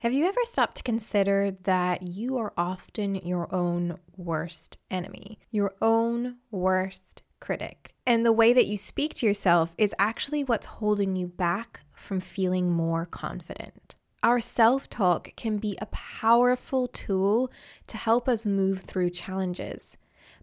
Have you ever stopped to consider that you are often your own worst enemy, your own worst critic? And the way that you speak to yourself is actually what's holding you back from feeling more confident. Our self talk can be a powerful tool to help us move through challenges.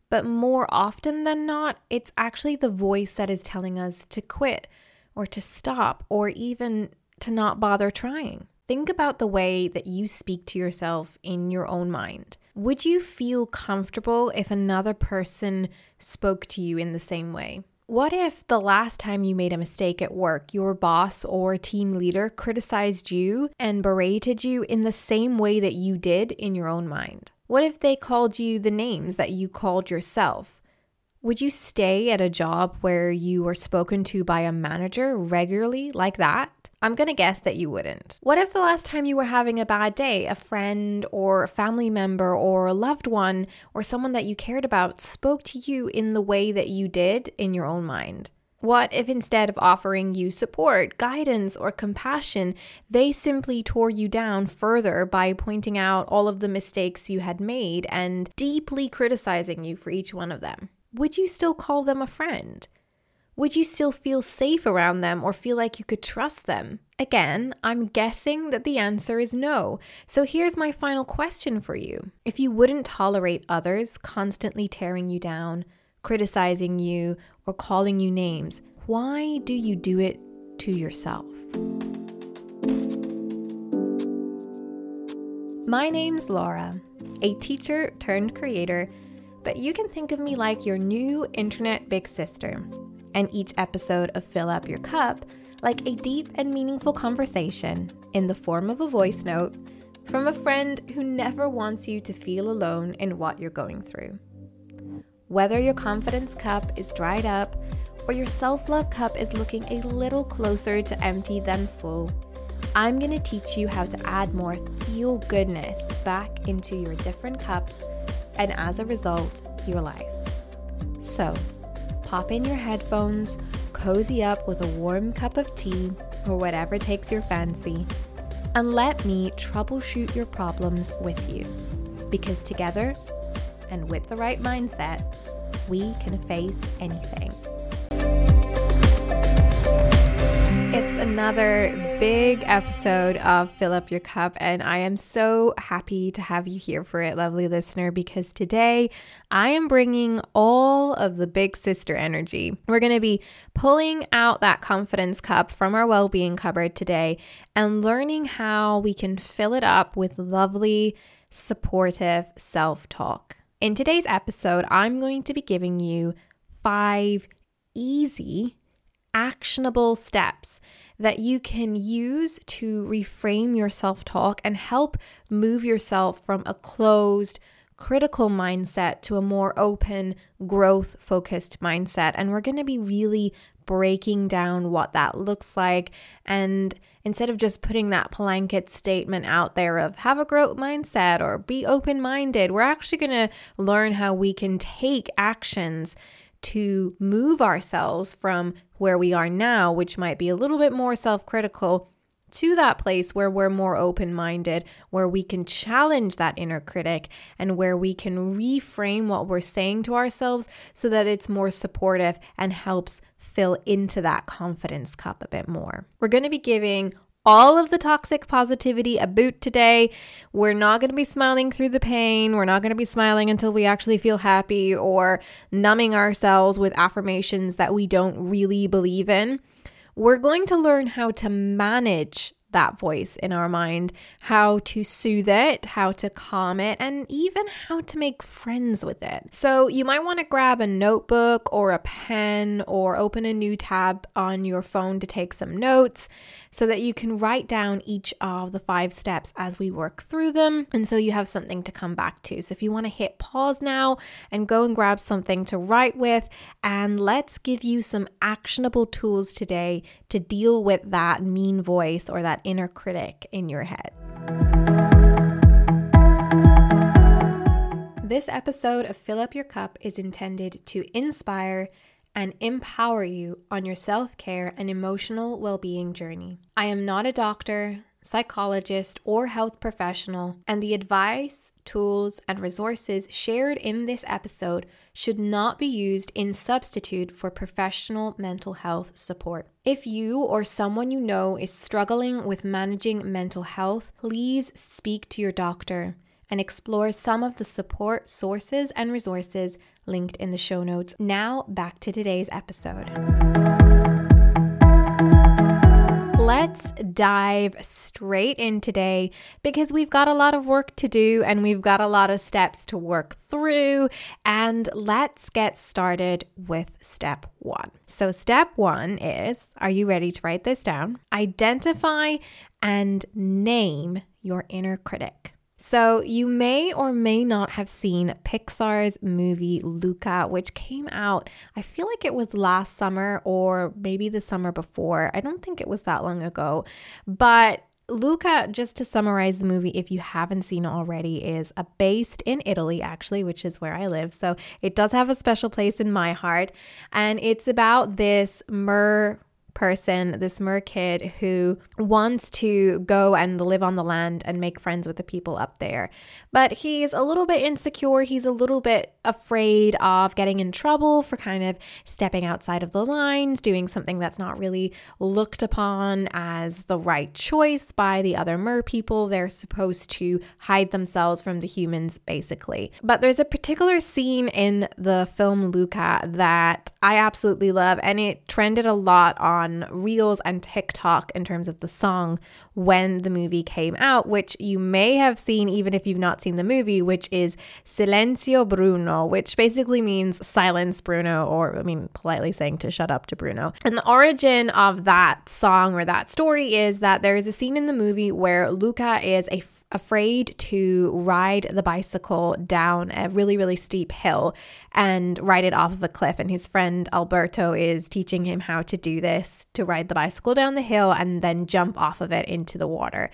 But more often than not, it's actually the voice that is telling us to quit or to stop or even to not bother trying. Think about the way that you speak to yourself in your own mind. Would you feel comfortable if another person spoke to you in the same way? What if the last time you made a mistake at work, your boss or team leader criticized you and berated you in the same way that you did in your own mind? What if they called you the names that you called yourself? Would you stay at a job where you were spoken to by a manager regularly like that? I'm going to guess that you wouldn't. What if the last time you were having a bad day, a friend or a family member or a loved one or someone that you cared about spoke to you in the way that you did in your own mind? What if instead of offering you support, guidance, or compassion, they simply tore you down further by pointing out all of the mistakes you had made and deeply criticizing you for each one of them? Would you still call them a friend? Would you still feel safe around them or feel like you could trust them? Again, I'm guessing that the answer is no. So here's my final question for you. If you wouldn't tolerate others constantly tearing you down, criticizing you, or calling you names, why do you do it to yourself? My name's Laura, a teacher turned creator, but you can think of me like your new internet big sister and each episode of Fill Up Your Cup like a deep and meaningful conversation in the form of a voice note from a friend who never wants you to feel alone in what you're going through. Whether your confidence cup is dried up or your self love cup is looking a little closer to empty than full, I'm going to teach you how to add more feel goodness back into your different cups and as a result, your life. So, pop in your headphones, cozy up with a warm cup of tea or whatever takes your fancy, and let me troubleshoot your problems with you. Because together, and with the right mindset, we can face anything. It's another big episode of Fill Up Your Cup, and I am so happy to have you here for it, lovely listener, because today I am bringing all of the big sister energy. We're going to be pulling out that confidence cup from our well being cupboard today and learning how we can fill it up with lovely, supportive self talk. In today's episode, I'm going to be giving you five easy actionable steps that you can use to reframe your self talk and help move yourself from a closed, critical mindset to a more open, growth focused mindset. And we're going to be really breaking down what that looks like. And instead of just putting that blanket statement out there of have a growth mindset or be open minded, we're actually going to learn how we can take actions to move ourselves from where we are now, which might be a little bit more self critical, to that place where we're more open minded, where we can challenge that inner critic and where we can reframe what we're saying to ourselves so that it's more supportive and helps fill into that confidence cup a bit more. We're going to be giving all of the toxic positivity a boot today. We're not going to be smiling through the pain. We're not going to be smiling until we actually feel happy or numbing ourselves with affirmations that we don't really believe in. We're going to learn how to manage that voice in our mind, how to soothe it, how to calm it, and even how to make friends with it. So, you might want to grab a notebook or a pen or open a new tab on your phone to take some notes so that you can write down each of the five steps as we work through them. And so you have something to come back to. So if you want to hit pause now and go and grab something to write with, and let's give you some actionable tools today to deal with that mean voice or that inner critic in your head. This episode of Fill Up Your Cup is intended to inspire and empower you on your self care and emotional well being journey. I am not a doctor, psychologist, or health professional, and the advice, tools, and resources shared in this episode should not be used in substitute for professional mental health support. If you or someone you know is struggling with managing mental health, please speak to your doctor and explore some of the support sources and resources linked in the show notes. Now, back to today's episode. Let's dive straight in today because we've got a lot of work to do and we've got a lot of steps to work through. And let's get started with step one. So, step one is are you ready to write this down? Identify and name your inner critic. So, you may or may not have seen Pixar's movie Luca, which came out, I feel like it was last summer or maybe the summer before. I don't think it was that long ago. But Luca, just to summarize the movie, if you haven't seen it already, is based in Italy, actually, which is where I live. So it does have a special place in my heart. And it's about this mer person, this mer kid who wants to go and live on the land and make friends with the people up there. But he's a little bit insecure. He's a little bit afraid of getting in trouble for kind of stepping outside of the lines, doing something that's not really looked upon as the right choice by the other mer people. They're supposed to hide themselves from the humans, basically. But there's a particular scene in the film Luca that I absolutely love, and it trended a lot on on Reels and TikTok in terms of the song when the movie came out, which you may have seen even if you've not seen the movie, which is Silenzio Bruno, which basically means silence Bruno, or I mean, politely saying to shut up to Bruno. And the origin of that song or that story is that there is a scene in the movie where Luca is a afraid to ride the bicycle down a really, really steep hill and ride it off of a cliff. And his friend Alberto is teaching him how to do this to ride the bicycle down the hill and then jump off of it into the water.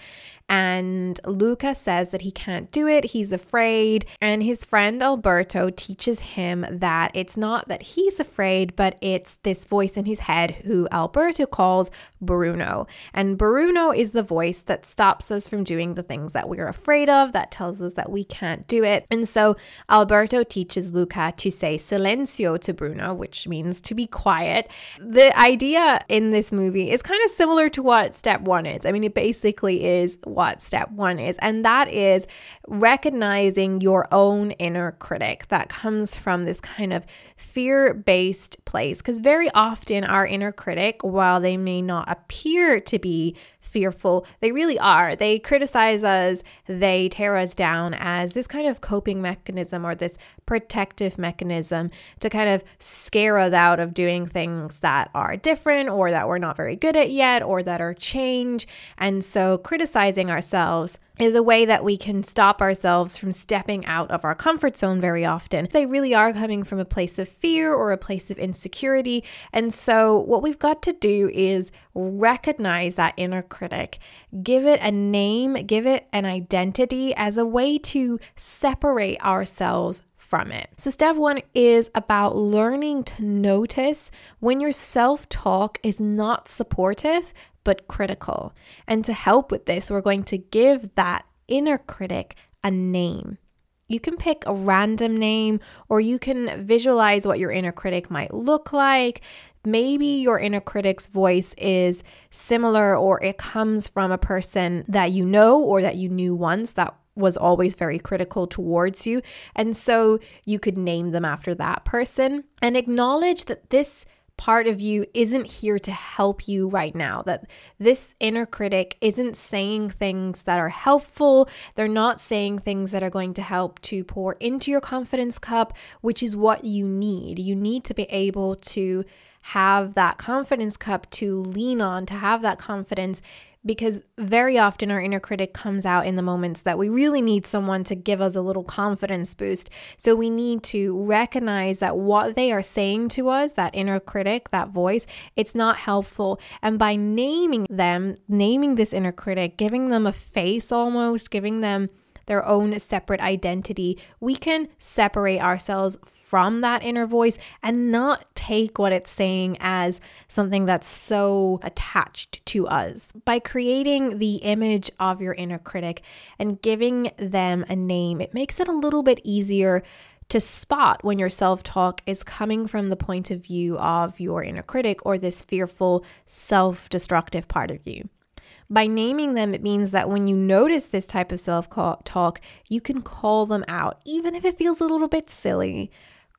And Luca says that he can't do it, he's afraid. And his friend Alberto teaches him that it's not that he's afraid, but it's this voice in his head who Alberto calls Bruno. And Bruno is the voice that stops us from doing the things that we're afraid of, that tells us that we can't do it. And so Alberto teaches Luca to say silenzio to Bruno, which means to be quiet. The idea in this movie is kind of similar to what step one is. I mean, it basically is what step one is, and that is recognizing your own inner critic that comes from this kind of fear based place. Because very often, our inner critic, while they may not appear to be fearful. They really are. They criticize us, they tear us down as this kind of coping mechanism or this protective mechanism to kind of scare us out of doing things that are different or that we're not very good at yet or that are change. And so criticizing ourselves is a way that we can stop ourselves from stepping out of our comfort zone very often. They really are coming from a place of fear or a place of insecurity. And so, what we've got to do is recognize that inner critic, give it a name, give it an identity as a way to separate ourselves from it. So, step one is about learning to notice when your self talk is not supportive, but critical. And to help with this, we're going to give that inner critic a name. You can pick a random name or you can visualize what your inner critic might look like. Maybe your inner critic's voice is similar or it comes from a person that you know or that you knew once that was always very critical towards you. And so you could name them after that person and acknowledge that this part of you isn't here to help you right now, that this inner critic isn't saying things that are helpful. They're not saying things that are going to help to pour into your confidence cup, which is what you need. You need to be able to have that confidence cup to lean on, to have that confidence because very often our inner critic comes out in the moments that we really need someone to give us a little confidence boost. So we need to recognize that what they are saying to us, that inner critic, that voice, it's not helpful. And by naming them, naming this inner critic, giving them a face almost, giving them their own separate identity, we can separate ourselves from that inner voice and not take what it's saying as something that's so attached to us. By creating the image of your inner critic and giving them a name, it makes it a little bit easier to spot when your self talk is coming from the point of view of your inner critic or this fearful, self destructive part of you. By naming them, it means that when you notice this type of self talk, you can call them out, even if it feels a little bit silly.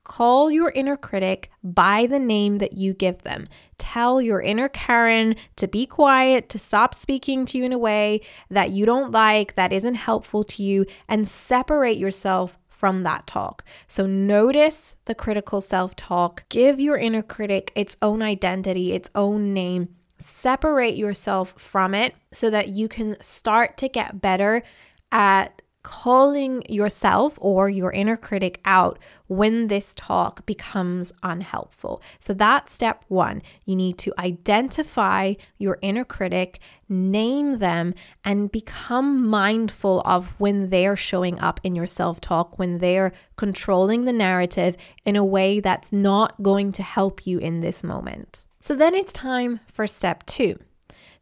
Call your inner critic by the name that you give them. Tell your inner Karen to be quiet, to stop speaking to you in a way that you don't like, that isn't helpful to you, and separate yourself from that talk. So notice the critical self talk, give your inner critic its own identity, its own name, separate yourself from it so that you can start to get better at calling yourself or your inner critic out when this talk becomes unhelpful. So that's step one. You need to identify your inner critic, name them, and become mindful of when they're showing up in your self talk, when they're controlling the narrative in a way that's not going to help you in this moment. So then it's time for step two.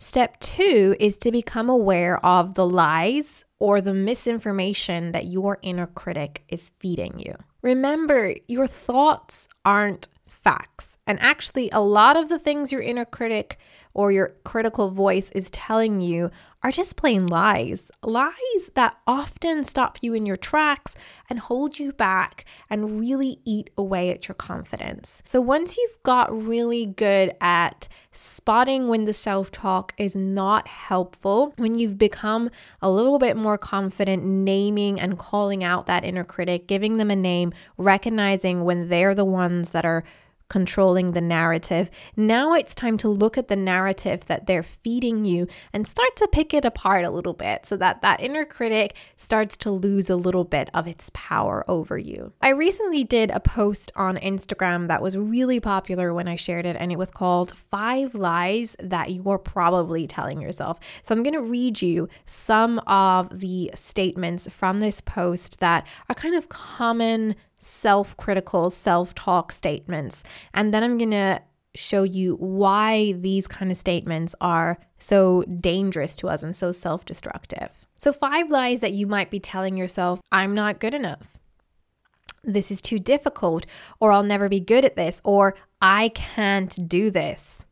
Step two is to become aware of the lies or the misinformation that your inner critic is feeding you. Remember, your thoughts aren't facts. And actually, a lot of the things your inner critic or your critical voice is telling you are just plain lies. Lies that often stop you in your tracks and hold you back and really eat away at your confidence. So, once you've got really good at spotting when the self talk is not helpful, when you've become a little bit more confident naming and calling out that inner critic, giving them a name, recognizing when they're the ones that are controlling the narrative. Now it's time to look at the narrative that they're feeding you and start to pick it apart a little bit so that that inner critic starts to lose a little bit of its power over you. I recently did a post on Instagram that was really popular when I shared it, and it was called Five Lies That You're Probably Telling Yourself. So I'm going to read you some of the statements from this post that are kind of common self critical, self talk statements. And then I'm going to show you why these kind of statements are so dangerous to us and so self destructive. So, five lies that you might be telling yourself I'm not good enough. This is too difficult, or I'll never be good at this, or I can't do this.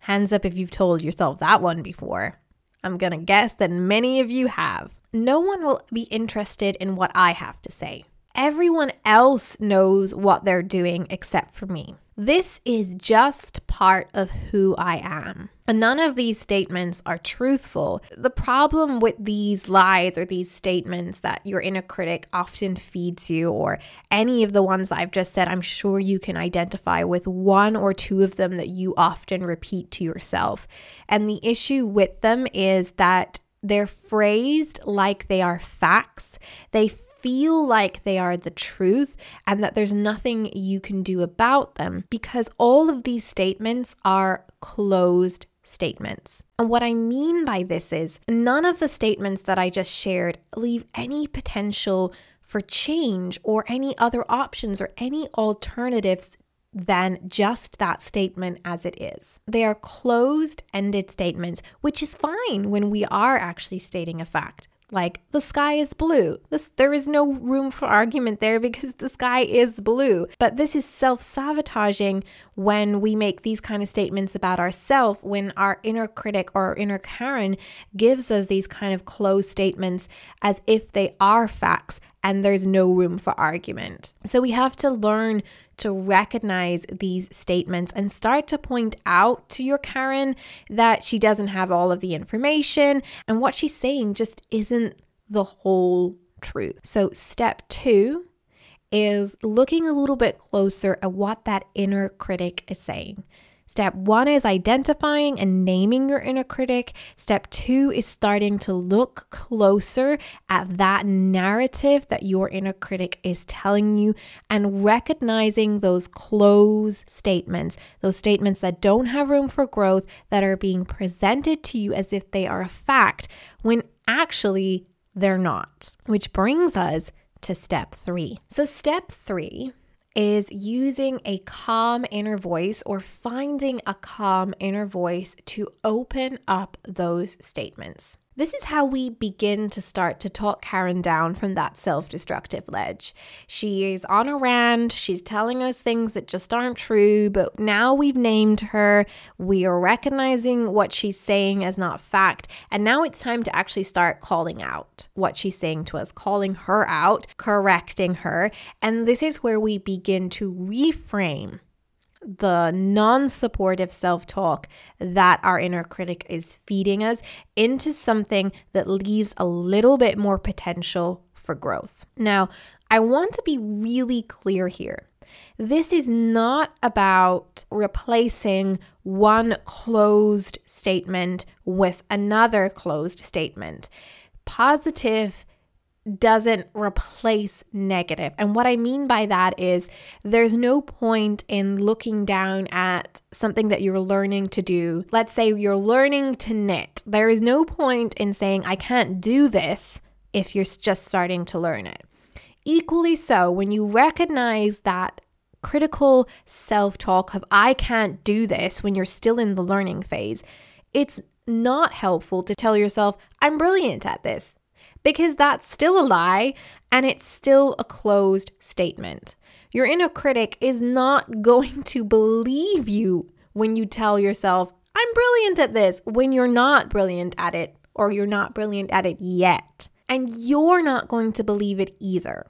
Hands up if you've told yourself that one before. I'm gonna guess that many of you have. No one will be interested in what I have to say. Everyone else knows what they're doing except for me. This is just part of who I am. And none of these statements are truthful. The problem with these lies or these statements that your inner critic often feeds you, or any of the ones I've just said, I'm sure you can identify with one or two of them that you often repeat to yourself. And the issue with them is that they're phrased like they are facts. They feel like they are the truth and that there's nothing you can do about them because all of these statements are closed statements. And what I mean by this is none of the statements that I just shared leave any potential for change or any other options or any alternatives than just that statement as it is. They are closed ended statements, which is fine when we are actually stating a fact like the sky is blue. This there is no room for argument there because the sky is blue. But this is self-sabotaging when we make these kind of statements about ourselves when our inner critic or our inner Karen gives us these kind of closed statements as if they are facts and there's no room for argument. So we have to learn to recognize these statements and start to point out to your Karen that she doesn't have all of the information and what she's saying just isn't the whole truth. So, step two is looking a little bit closer at what that inner critic is saying. Step one is identifying and naming your inner critic. Step two is starting to look closer at that narrative that your inner critic is telling you and recognizing those closed statements, those statements that don't have room for growth, that are being presented to you as if they are a fact when actually they're not. Which brings us to step three. So, step three is using a calm inner voice or finding a calm inner voice to open up those statements. This is how we begin to start to talk Karen down from that self destructive ledge. She is on a rant, she's telling us things that just aren't true, but now we've named her, we are recognizing what she's saying as not fact, and now it's time to actually start calling out what she's saying to us, calling her out, correcting her, and this is where we begin to reframe the non supportive self talk that our inner critic is feeding us into something that leaves a little bit more potential for growth. Now, I want to be really clear here. This is not about replacing one closed statement with another closed statement. Positive doesn't replace negative. And what I mean by that is there's no point in looking down at something that you're learning to do. Let's say you're learning to knit. There is no point in saying, I can't do this if you're just starting to learn it. Equally so, when you recognize that critical self talk of, I can't do this when you're still in the learning phase, it's not helpful to tell yourself, I'm brilliant at this because that's still a lie and it's still a closed statement. Your inner critic is not going to believe you when you tell yourself, I'm brilliant at this, when you're not brilliant at it or you're not brilliant at it yet. And you're not going to believe it either.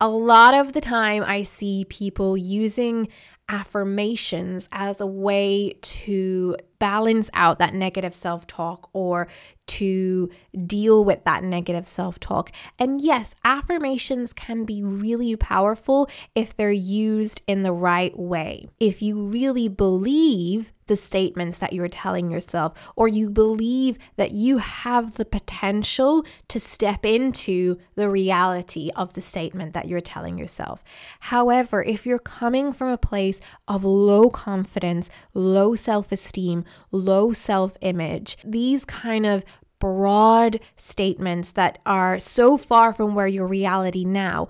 A lot of the time, I see people using affirmations as a way to balance out that negative self talk or to deal with that negative self talk. And yes, affirmations can be really powerful if they're used in the right way. If you really believe the statements that you're telling yourself, or you believe that you have the potential to step into the reality of the statement that you're telling yourself. However, if you're coming from a place of low confidence, low self esteem, low self image, these kind of broad statements that are so far from where your reality now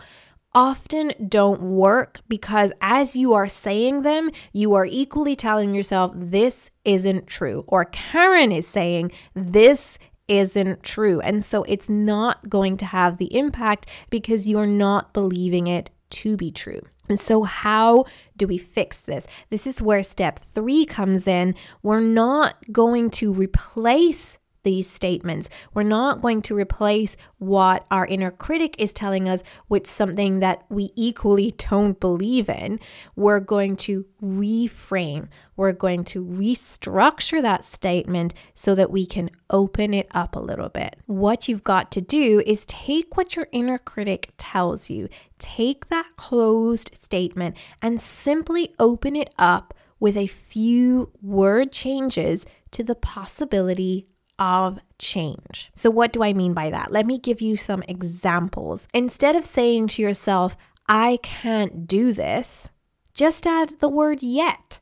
often don't work because as you are saying them, you are equally telling yourself, this isn't true. Or Karen is saying, this isn't true. And so it's not going to have the impact because you're not believing it to be true. And so, how do we fix this? This is where step three comes in. We're not going to replace these statements. We're not going to replace what our inner critic is telling us with something that we equally don't believe in. We're going to reframe, we're going to restructure that statement so that we can open it up a little bit. What you've got to do is take what your inner critic tells you, take that closed statement, and simply open it up with a few word changes to the possibility of change. So, what do I mean by that? Let me give you some examples. Instead of saying to yourself, I can't do this, just add the word yet.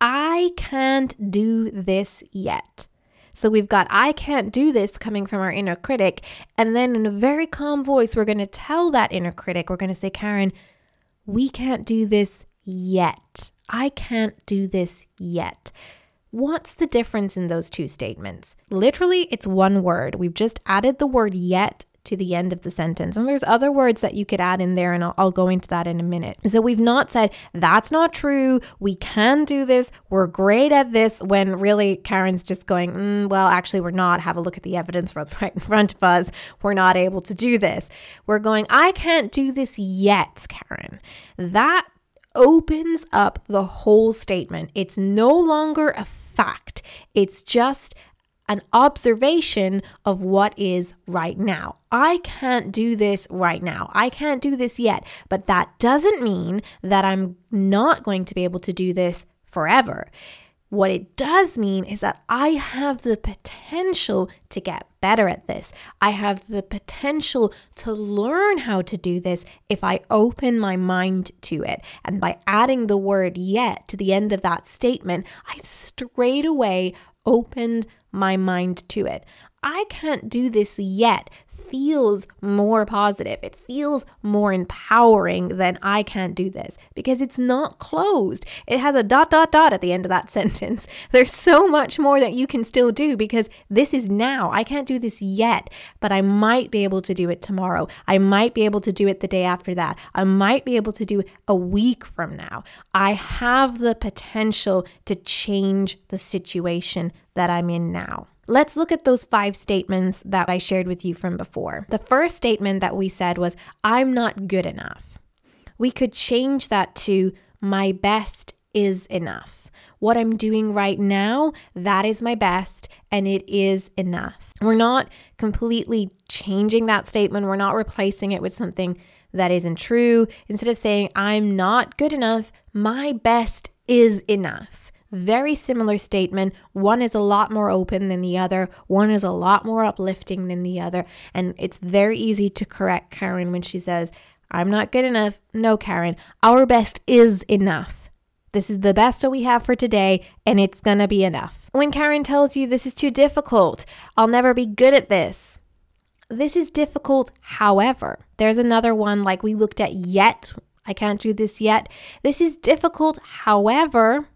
I can't do this yet. So we've got I can't do this coming from our inner critic. And then in a very calm voice, we're going to tell that inner critic, we're going to say, Karen, we can't do this yet. I can't do this yet. What's the difference in those two statements? Literally, it's one word. We've just added the word yet to the end of the sentence. And there's other words that you could add in there, and I'll, I'll, go into that in a minute. So we've not said, that's not true. We can do this. We're great at this, when really Karen's just going, mm, well, actually, we're not. Have a look at the evidence right in front of us. We're not able to do this. We're going, I can't do this yet, Karen. That opens up the whole statement. It's no longer a fact, it's just an observation of what is right now. I can't do this right now. I can't do this yet, but that doesn't mean that I'm not going to be able to do this forever. What it does mean is that I have the potential to get better at this. I have the potential to learn how to do this if I open my mind to it. And by adding the word yet to the end of that statement, I've straight away opened my mind to it. I can't do this yet feels more positive. It feels more empowering than I can't do this because it's not closed. It has a dot, dot, dot at the end of that sentence. There's so much more that you can still do because this is now. I can't do this yet, but I might be able to do it tomorrow. I might be able to do it the day after that. I might be able to do a week from now. I have the potential to change the situation that I'm in now. Let's look at those five statements that I shared with you from before. The first statement that we said was, I'm not good enough. We could change that to, my best is enough. What I'm doing right now, that is my best and it is enough. We're not completely changing that statement. We're not replacing it with something that isn't true. Instead of saying, I'm not good enough, my best is enough. Very similar statement. One is a lot more open than the other, one is a lot more uplifting than the other. And it's very easy to correct Karen when she says, I'm not good enough. No, Karen, our best is enough. This is the best that we have for today, and it's gonna be enough. When Karen tells you this is too difficult, I'll never be good at this. This is difficult, however. There's another one like we looked at yet. I can't do this yet. This is difficult, however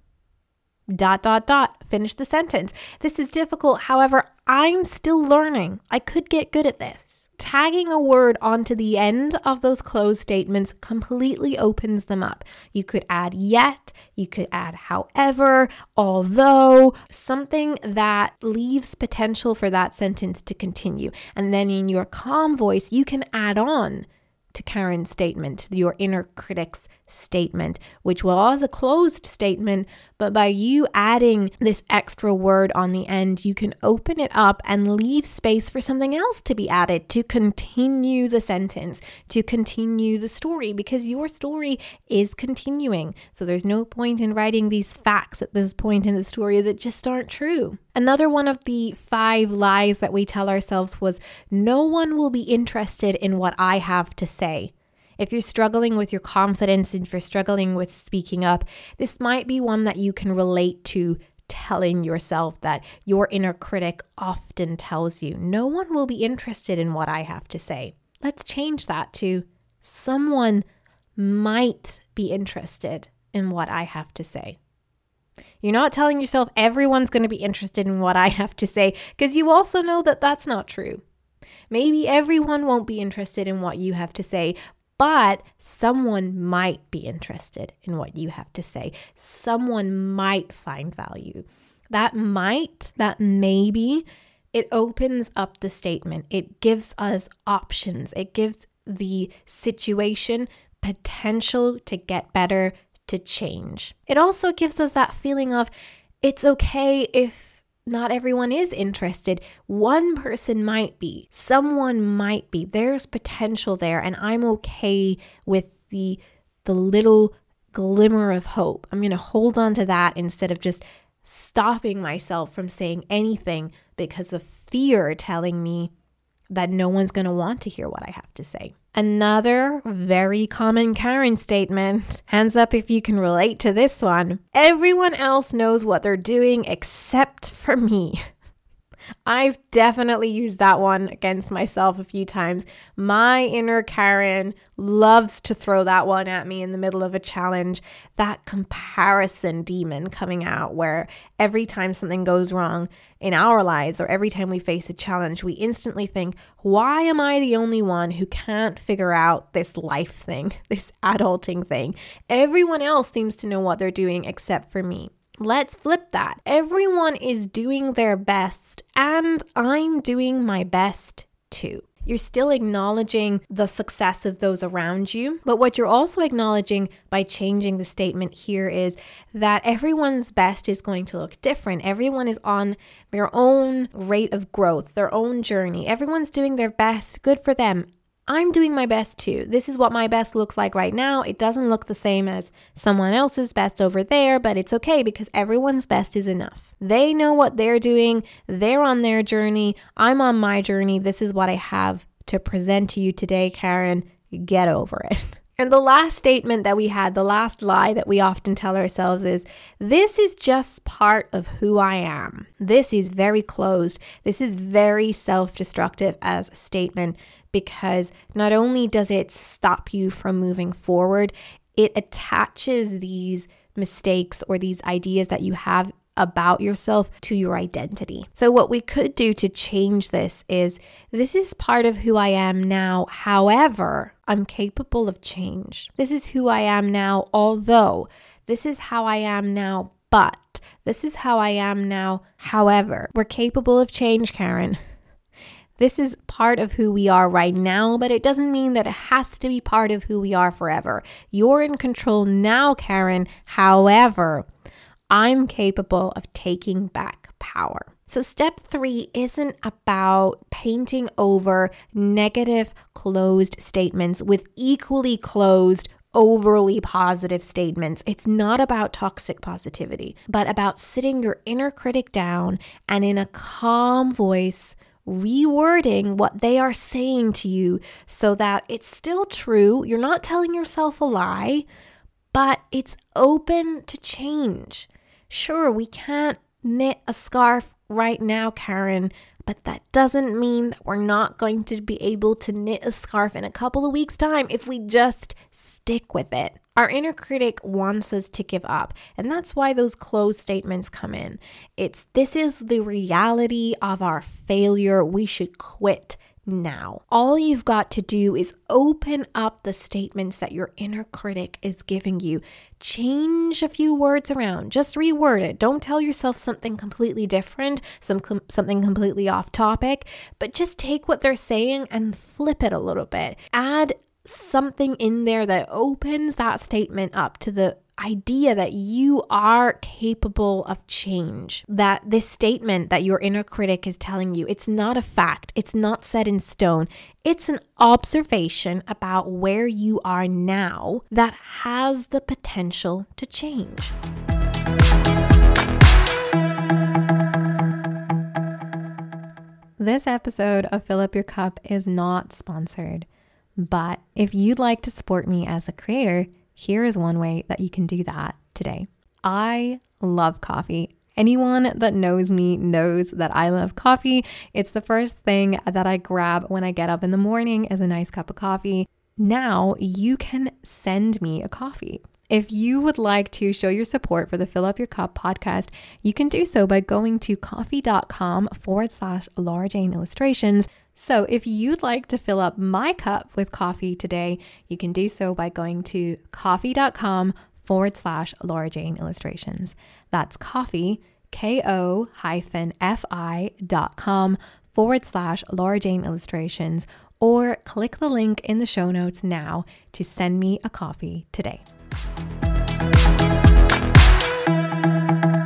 dot dot dot finish the sentence. This is difficult. However i'm still learning. I could get good at this. Tagging a word onto the end of those closed statements completely opens them up. You could add yet you could add however although something that leaves potential for that sentence to continue. And then in your calm voice you can add on to karen's statement your inner critic's statement, which was a closed statement, but by you adding this extra word on the end, you can open it up and leave space for something else to be added to continue the sentence, to continue the story, because your story is continuing. So there's no point in writing these facts at this point in the story that just aren't true. Another one of the five lies that we tell ourselves was no one will be interested in what I have to say. If you're struggling with your confidence and if you're struggling with speaking up, this might be one that you can relate to telling yourself that your inner critic often tells you, no one will be interested in what I have to say. Let's change that to someone might be interested in what I have to say. You're not telling yourself everyone's going to be interested in what I have to say because you also know that that's not true. Maybe everyone won't be interested in what you have to say, but someone might be interested in what you have to say. Someone might find value. That might, that maybe, it opens up the statement. It gives us options. It gives the situation potential to get better, to change. It also gives us that feeling of it's okay if not everyone is interested. One person might be, someone might be. There's potential there, and I'm okay with the the little glimmer of hope. I'm going to hold on to that instead of just stopping myself from saying anything because of fear telling me that no one's going to want to hear what I have to say. Another very common Karen statement hands up if you can relate to this one. Everyone else knows what they're doing except for me. I've definitely used that one against myself a few times. My inner Karen loves to throw that one at me in the middle of a challenge. That comparison demon coming out, where every time something goes wrong in our lives or every time we face a challenge, we instantly think, why am I the only one who can't figure out this life thing, this adulting thing? Everyone else seems to know what they're doing except for me. Let's flip that. Everyone is doing their best, and I'm doing my best too. You're still acknowledging the success of those around you. But what you're also acknowledging by changing the statement here is that everyone's best is going to look different. Everyone is on their own rate of growth, their own journey. Everyone's doing their best. Good for them. I'm doing my best too. This is what my best looks like right now. It doesn't look the same as someone else's best over there, but it's okay because everyone's best is enough. They know what they're doing, they're on their journey. I'm on my journey. This is what I have to present to you today, Karen. Get over it. And the last statement that we had, the last lie that we often tell ourselves is this is just part of who I am. This is very closed. This is very self destructive as a statement because not only does it stop you from moving forward, it attaches these mistakes or these ideas that you have about yourself to your identity. So, what we could do to change this is this is part of who I am now. However, I'm capable of change. This is who I am now, although this is how I am now, but this is how I am now. However, we're capable of change, Karen. This is part of who we are right now, but it doesn't mean that it has to be part of who we are forever. You're in control now, Karen. However, I'm capable of taking back power. So, step three isn't about painting over negative closed statements with equally closed overly positive statements. It's not about toxic positivity, but about sitting your inner critic down and in a calm voice rewording what they are saying to you so that it's still true. You're not telling yourself a lie, but it's open to change. Sure, we can't knit a scarf right now, Karen, but that doesn't mean that we're not going to be able to knit a scarf in a couple of weeks' time if we just stick with it. Our inner critic wants us to give up, and that's why those closed statements come in. It's this is the reality of our failure. We should quit now. All you've got to do is open up the statements that your inner critic is giving you. Change a few words around, just reword it. Don't tell yourself something completely different, some com- something completely off topic, but just take what they're saying and flip it a little bit. Add something in there that opens that statement up to the idea that you are capable of change. That this statement that your inner critic is telling you, it's not a fact, it's not set in stone. It's an observation about where you are now that has the potential to change. This episode of Fill Up Your Cup is not sponsored. But if you'd like to support me as a creator, here is one way that you can do that today. I love coffee. Anyone that knows me knows that I love coffee. It's the first thing that I grab when I get up in the morning is a nice cup of coffee. Now you can send me a coffee. If you would like to show your support for the Fill Up Your Cup podcast, you can do so by going to ko-fi.com forward slash Laura Jane illustrations so, if you'd like to fill up my cup with coffee today, you can do so by going to ko-fi.com forward slash Laura Jane illustrations. That's coffee, K O hyphen F I dot com forward slash Laura Jane illustrations, or click the link in the show notes now to send me a coffee today.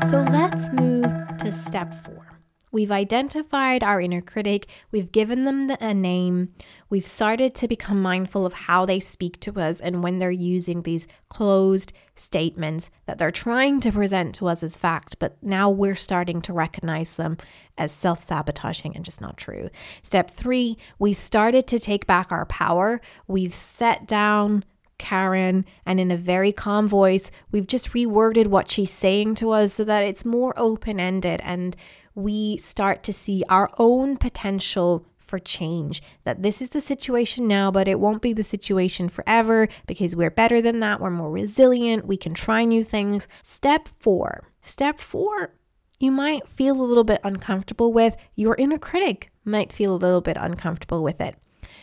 So, let's move to step four. We've identified our inner critic, we've given them a name, we've started to become mindful of how they speak to us and when they're using these closed statements that they're trying to present to us as fact, but now we're starting to recognize them as self sabotaging and just not true. Step three, we've started to take back our power, we've set down Karen, and in a very calm voice, we've just reworded what she's saying to us so that it's more open ended and we start to see our own potential for change. That this is the situation now, but it won't be the situation forever because we're better than that. We're more resilient. We can try new things. Step four. Step four, you might feel a little bit uncomfortable with. Your inner critic might feel a little bit uncomfortable with it.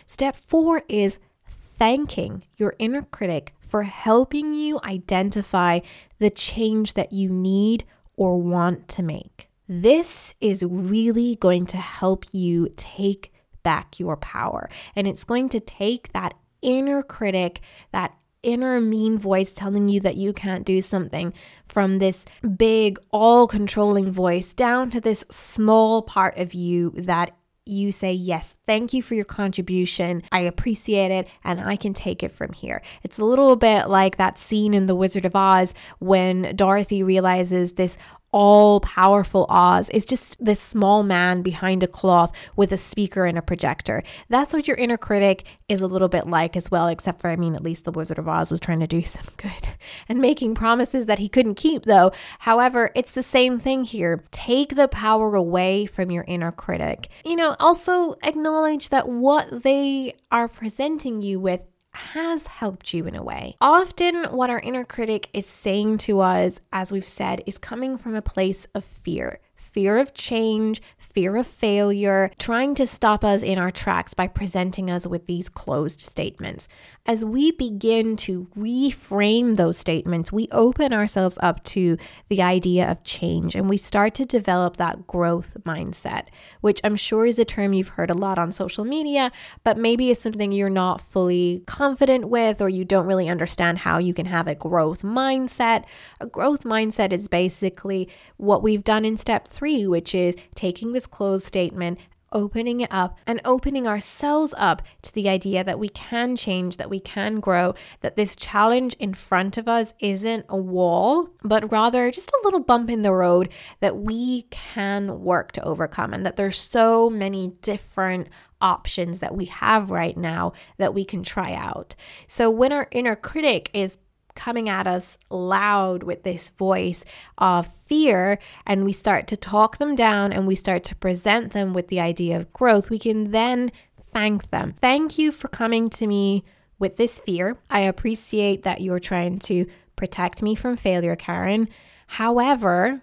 Step four is thanking your inner critic for helping you identify the change that you need or want to make. This is really going to help you take back your power. And it's going to take that inner critic, that inner mean voice telling you that you can't do something from this big, all controlling voice down to this small part of you that you say, Yes, Thank you for your contribution. I appreciate it and I can take it from here. It's a little bit like that scene in The Wizard of Oz when Dorothy realizes this all powerful Oz is just this small man behind a cloth with a speaker and a projector. That's what your inner critic is a little bit like as well, except for, I mean, at least the Wizard of Oz was trying to do some good and making promises that he couldn't keep, though. However, it's the same thing here. Take the power away from your inner critic. You know, also acknowledge that what they are presenting you with has helped you in a way. Often, what our inner critic is saying to us, as we've said, is coming from a place of fear fear of change, fear of failure, trying to stop us in our tracks by presenting us with these closed statements. As we begin to reframe those statements, we open ourselves up to the idea of change and we start to develop that growth mindset, which I'm sure is a term you've heard a lot on social media, but maybe is something you're not fully confident with or you don't really understand how you can have a growth mindset. A growth mindset is basically what we've done in step three, which is taking this closed statement opening it up and opening ourselves up to the idea that we can change, that we can grow, that this challenge in front of us isn't a wall, but rather just a little bump in the road that we can work to overcome, and that there's so many different options that we have right now that we can try out. So when our inner critic is coming at us loud with this voice of fear and we start to talk them down and we start to present them with the idea of growth, we can then thank them. Thank you for coming to me with this fear. I appreciate that you're trying to protect me from failure, Karen. However,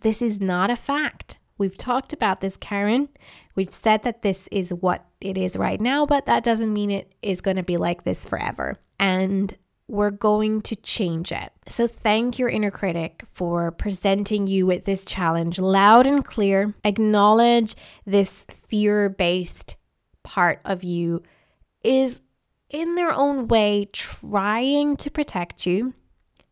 this is not a fact. We've talked about this, Karen. We've said that this is what it is right now, but that doesn't mean it is going to be like this forever. And we're going to change it. So, thank your inner critic for presenting you with this challenge loud and clear. Acknowledge this fear based part of you is in their own way trying to protect you.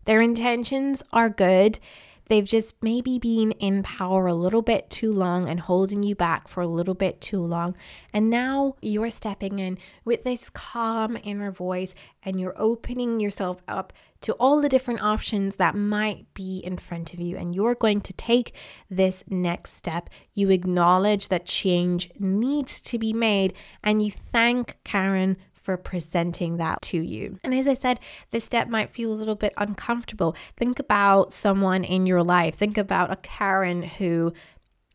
Their intentions are good. They've just maybe been in power a little bit too long and holding you back for a little bit too long. And now you're stepping in with this calm inner voice and you're opening yourself up to all the different options that might be in front of you. And you're going to take this next step. You acknowledge that change needs to be made and you thank Karen for presenting that to you. And as I said, this step might feel a little bit uncomfortable. Think about someone in your life. Think about a Karen who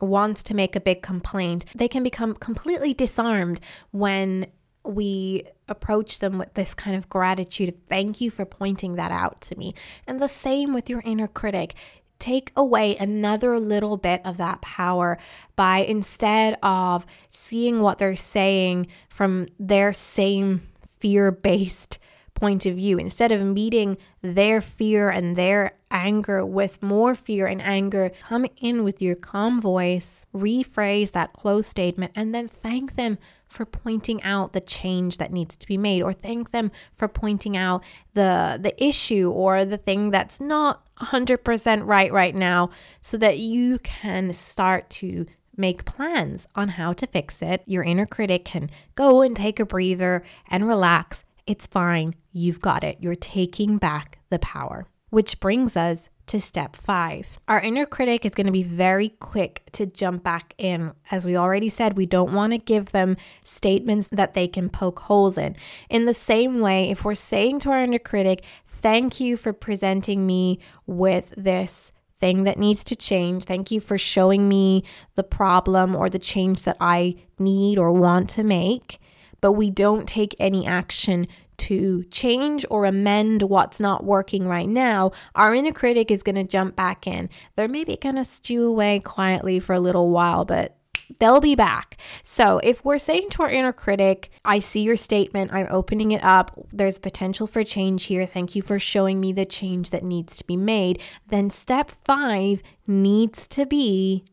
wants to make a big complaint. They can become completely disarmed when we approach them with this kind of gratitude of thank you for pointing that out to me. And the same with your inner critic take away another little bit of that power by instead of seeing what they're saying from their same fear based point of view, instead of meeting their fear and their anger with more fear and anger, come in with your calm voice, rephrase that closed statement, and then thank them for pointing out the change that needs to be made or thank them for pointing out the the issue or the thing that's not 100% right right now so that you can start to make plans on how to fix it. Your inner critic can go and take a breather and relax. It's fine. You've got it. You're taking back the power. Which brings us to step five. Our inner critic is going to be very quick to jump back in. As we already said, we don't want to give them statements that they can poke holes in. In the same way, if we're saying to our inner critic, Thank you for presenting me with this thing that needs to change. Thank you for showing me the problem or the change that I need or want to make. But we don't take any action to change or amend what's not working right now, our inner critic is going to jump back in. They're maybe going to stew away quietly for a little while, but they'll be back. So, if we're saying to our inner critic, I see your statement, I'm opening it up, there's potential for change here, thank you for showing me the change that needs to be made, then step five needs to be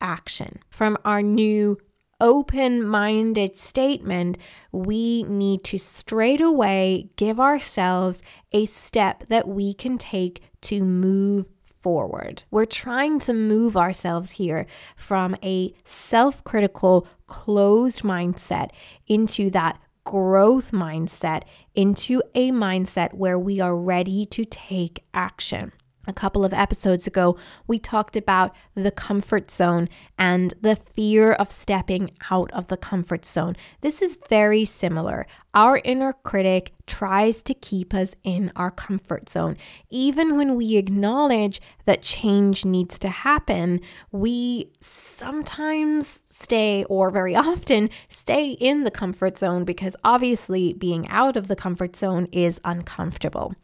action. From our new open minded statement, we need to straight away give ourselves a step that we can take to move forward. We're trying to move ourselves here from a self critical, closed mindset into that growth mindset, into a mindset where we are ready to take action a couple of episodes ago, we talked about the comfort zone and the fear of stepping out of the comfort zone. This is very similar. Our inner critic tries to keep us in our comfort zone. Even when we acknowledge that change needs to happen, we sometimes stay, or very often stay in the comfort zone because obviously being out of the comfort zone is uncomfortable.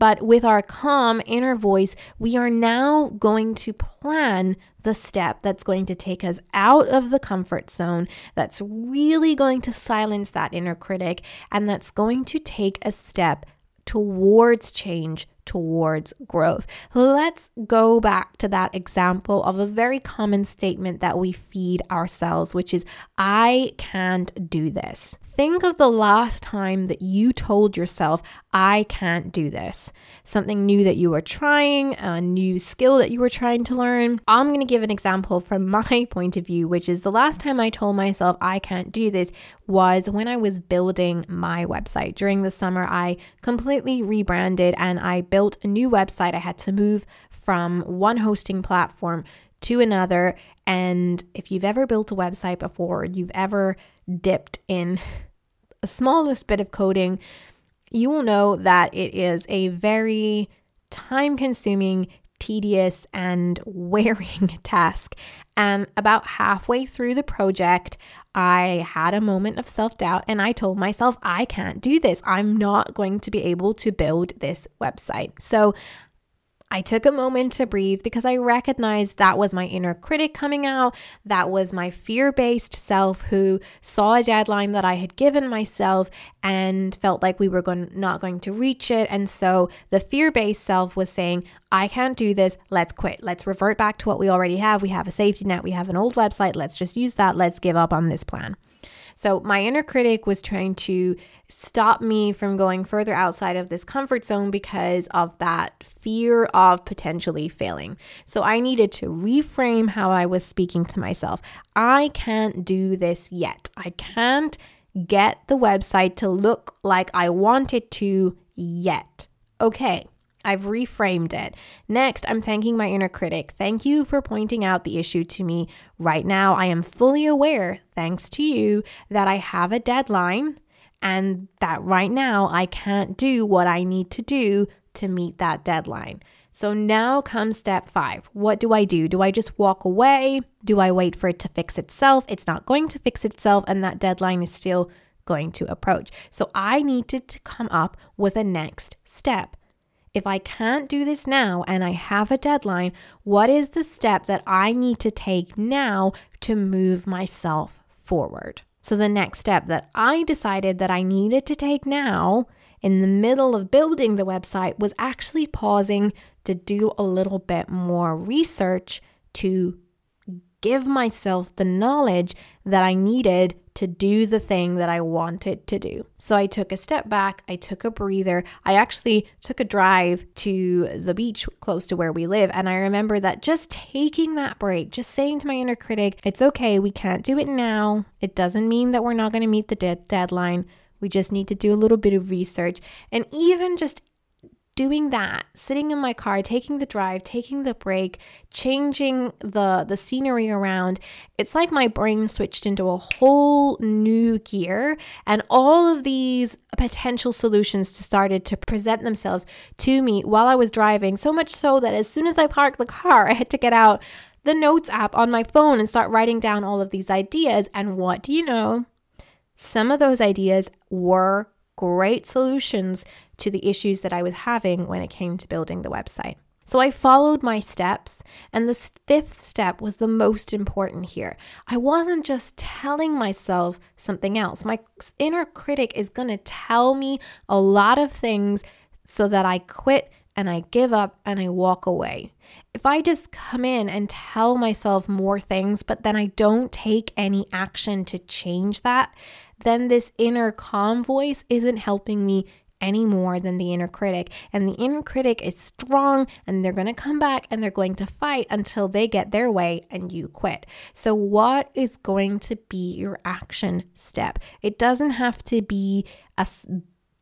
But with our calm inner voice, we are now going to plan the step that's going to take us out of the comfort zone, that's really going to silence that inner critic, and that's going to take a step towards change, towards growth. Let's go back to that example of a very common statement that we feed ourselves, which is, I can't do this. Think of the last time that you told yourself, I can't do this. Something new that you were trying, a new skill that you were trying to learn. I'm going to give an example from my point of view, which is the last time I told myself I can't do this was when I was building my website. During the summer, I completely rebranded and I built a new website. I had to move from one hosting platform to another. And if you've ever built a website before, you've ever dipped in the smallest bit of coding, you will know that it is a very time consuming, tedious, and wearing task. And about halfway through the project, I had a moment of self doubt and I told myself, I can't do this. I'm not going to be able to build this website. So I took a moment to breathe because I recognized that was my inner critic coming out. That was my fear based self who saw a deadline that I had given myself and felt like we were going, not going to reach it. And so the fear based self was saying, I can't do this. Let's quit. Let's revert back to what we already have. We have a safety net. We have an old website. Let's just use that. Let's give up on this plan. So my inner critic was trying to stop me from going further outside of this comfort zone because of that fear of potentially failing. So I needed to reframe how I was speaking to myself. I can't do this yet. I can't get the website to look like I want it to yet. Okay. I've reframed it. Next, I'm thanking my inner critic. Thank you for pointing out the issue to me. Right now, I am fully aware, thanks to you, that I have a deadline and that right now I can't do what I need to do to meet that deadline. So now comes step five. What do I do? Do I just walk away? Do I wait for it to fix itself? It's not going to fix itself, and that deadline is still going to approach. So I needed to come up with a next step. If I can't do this now and I have a deadline, what is the step that I need to take now to move myself forward? So, the next step that I decided that I needed to take now in the middle of building the website was actually pausing to do a little bit more research to give myself the knowledge that I needed to do the thing that I wanted to do. So I took a step back, I took a breather. I actually took a drive to the beach close to where we live. And I remember that just taking that break, just saying to my inner critic, it's okay, we can't do it now. It doesn't mean that we're not going to meet the de- deadline. We just need to do a little bit of research. And even just doing that, sitting in my car, taking the drive, taking the break, changing the the scenery around, it's like my brain switched into a whole new gear and all of these potential solutions started to present themselves to me while I was driving, so much so that as soon as I parked the car, I had to get out the notes app on my phone and start writing down all of these ideas and what do you know? Some of those ideas were great solutions to the issues that I was having when it came to building the website. So I followed my steps, and the fifth step was the most important here. I wasn't just telling myself something else. My inner critic is going to tell me a lot of things so that I quit and I give up and I walk away. If I just come in and tell myself more things, but then I don't take any action to change that, then this inner calm voice isn't helping me any more than the inner critic. And the inner critic is strong and they're going to come back and they're going to fight until they get their way and you quit. So, what is going to be your action step? It doesn't have to be a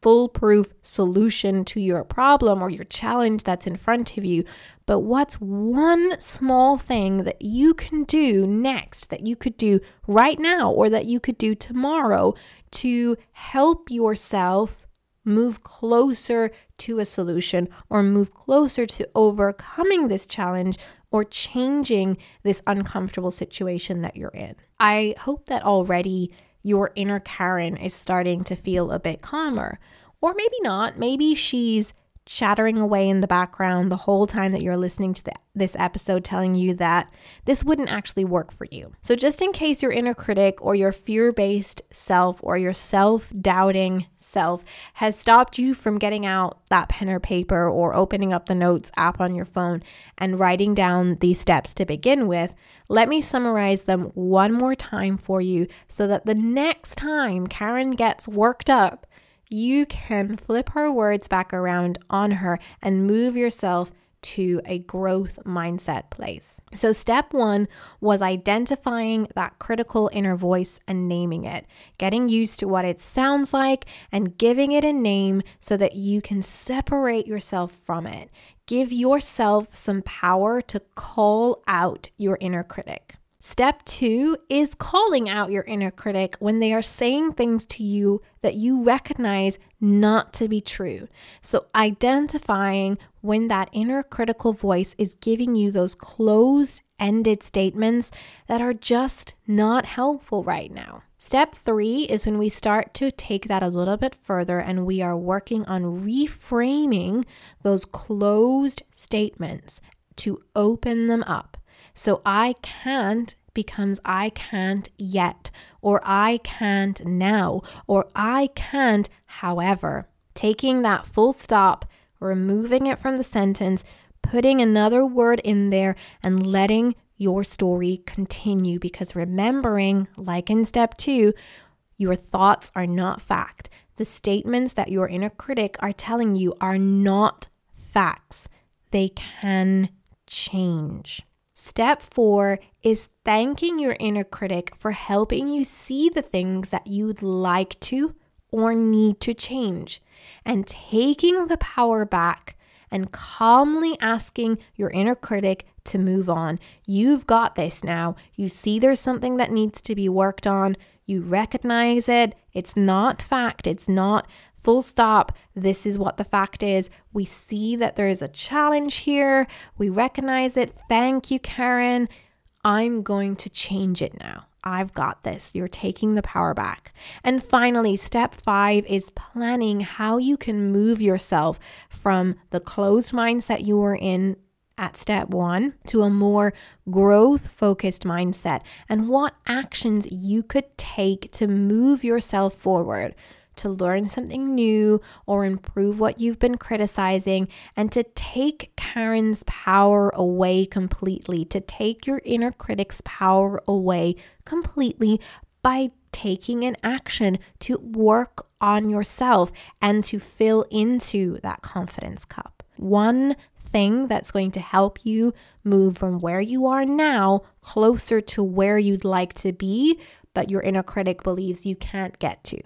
foolproof solution to your problem or your challenge that's in front of you. But what's one small thing that you can do next, that you could do right now, or that you could do tomorrow to help yourself move closer to a solution or move closer to overcoming this challenge or changing this uncomfortable situation that you're in. I hope that already your inner Karen is starting to feel a bit calmer. Or maybe not. Maybe she's chattering away in the background the whole time that you're listening to the, this episode, telling you that this wouldn't actually work for you. So, just in case your inner critic or your fear based self or your self doubting self has stopped you from getting out that pen or paper or opening up the notes app on your phone and writing down these steps to begin with, let me summarize them one more time for you so that the next time Karen gets worked up, you can flip her words back around on her and move yourself to a growth mindset place. So, step one was identifying that critical inner voice and naming it, getting used to what it sounds like and giving it a name so that you can separate yourself from it. Give yourself some power to call out your inner critic. Step two is calling out your inner critic when they are saying things to you that you recognize not to be true. So, identifying when that inner critical voice is giving you those closed ended statements that are just not helpful right now. Step three is when we start to take that a little bit further and we are working on reframing those closed statements to open them up. So I can't becomes I can't yet, or I can't now, or I can't however. Taking that full stop, removing it from the sentence, putting another word in there, and letting your story continue. Because remembering, like in step two, your thoughts are not fact. The statements that your inner critic are telling you are not facts. They can change. Step four is thanking your inner critic for helping you see the things that you'd like to or need to change and taking the power back and calmly asking your inner critic to move on. You've got this now. You see there's something that needs to be worked on. You recognize it. It's not fact. It's not Full stop. This is what the fact is. We see that there is a challenge here. We recognize it. Thank you, Karen. I'm going to change it now. I've got this. You're taking the power back. And finally, step five is planning how you can move yourself from the closed mindset you were in at step one to a more growth focused mindset and what actions you could take to move yourself forward to learn something new or improve what you've been criticizing, and to take Karen's power away completely, to take your inner critic's power away completely by taking an action to work on yourself and to fill into that confidence cup. One thing that's going to help you move from where you are now closer to where you'd like to be, but your inner critic believes you can't get to.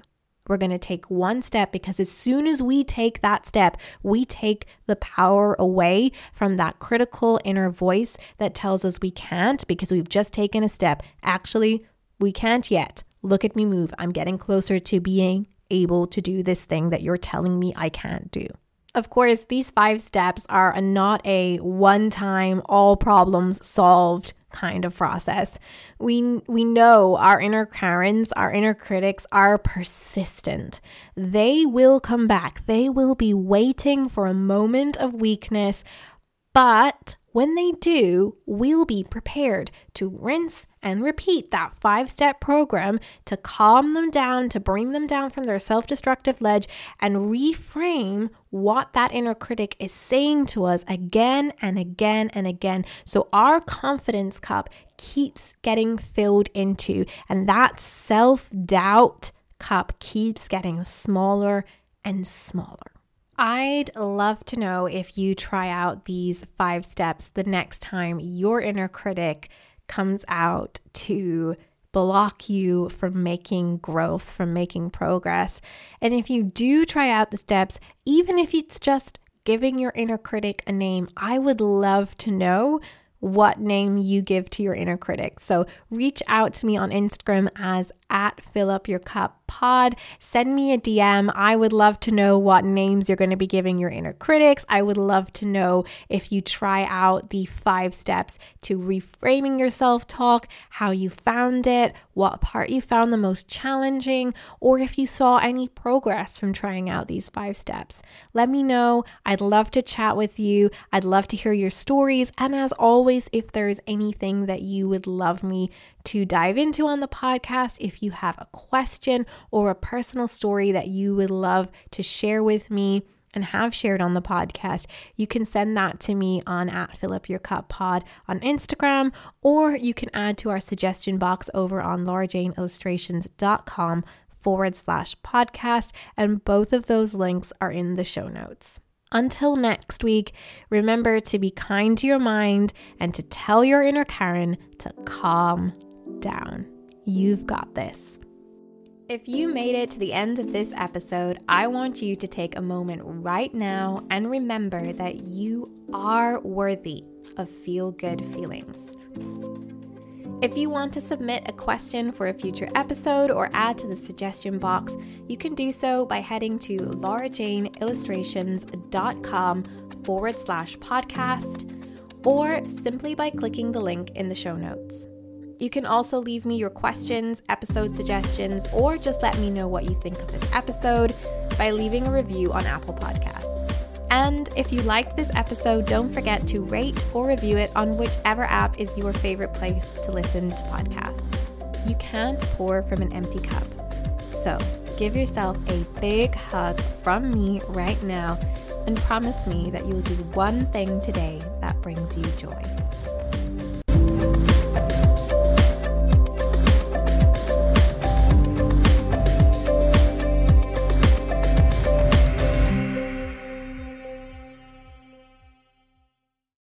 We're going to take one step because as soon as we take that step, we take the power away from that critical inner voice that tells us we can't because we've just taken a step. Actually, we can't yet. Look at me move. I'm getting closer to being able to do this thing that you're telling me I can't do. Of course, these five steps are not a one time, all problems solved kind of process. We we know our inner Karens, our inner critics are persistent. They will come back. They will be waiting for a moment of weakness, but when they do, we'll be prepared to rinse and repeat that five step program to calm them down, to bring them down from their self destructive ledge, and reframe what that inner critic is saying to us again and again and again. So our confidence cup keeps getting filled into, and that self doubt cup keeps getting smaller and smaller. I'd love to know if you try out these five steps the next time your inner critic comes out to block you from making growth, from making progress. And if you do try out the steps, even if it's just giving your inner critic a name, I would love to know what name you give to your inner critic. So reach out to me on Instagram as at fill up your cup pod. Send me a DM. I would love to know what names you're going to be giving your inner critics. I would love to know if you try out the five steps to reframing your self talk, how you found it, what part you found the most challenging, or if you saw any progress from trying out these five steps. Let me know. I'd love to chat with you. I'd love to hear your stories. And as always, if there's anything that you would love me to dive into on the podcast, if you have a question or a personal story that you would love to share with me and have shared on the podcast, you can send that to me on at fill up your cup pod on Instagram, or you can add to our suggestion box over on laurajaneillustrations.com forward slash podcast. And both of those links are in the show notes. Until next week, remember to be kind to your mind and to tell your inner Karen to calm down. You've got this. If you made it to the end of this episode, I want you to take a moment right now and remember that you are worthy of feel good feelings. If you want to submit a question for a future episode or add to the suggestion box, you can do so by heading to laurajaneillustrations.com forward slash podcast or simply by clicking the link in the show notes. You can also leave me your questions, episode suggestions, or just let me know what you think of this episode by leaving a review on Apple Podcasts. And if you liked this episode, don't forget to rate or review it on whichever app is your favorite place to listen to podcasts. You can't pour from an empty cup. So give yourself a big hug from me right now and promise me that you'll do one thing today that brings you joy.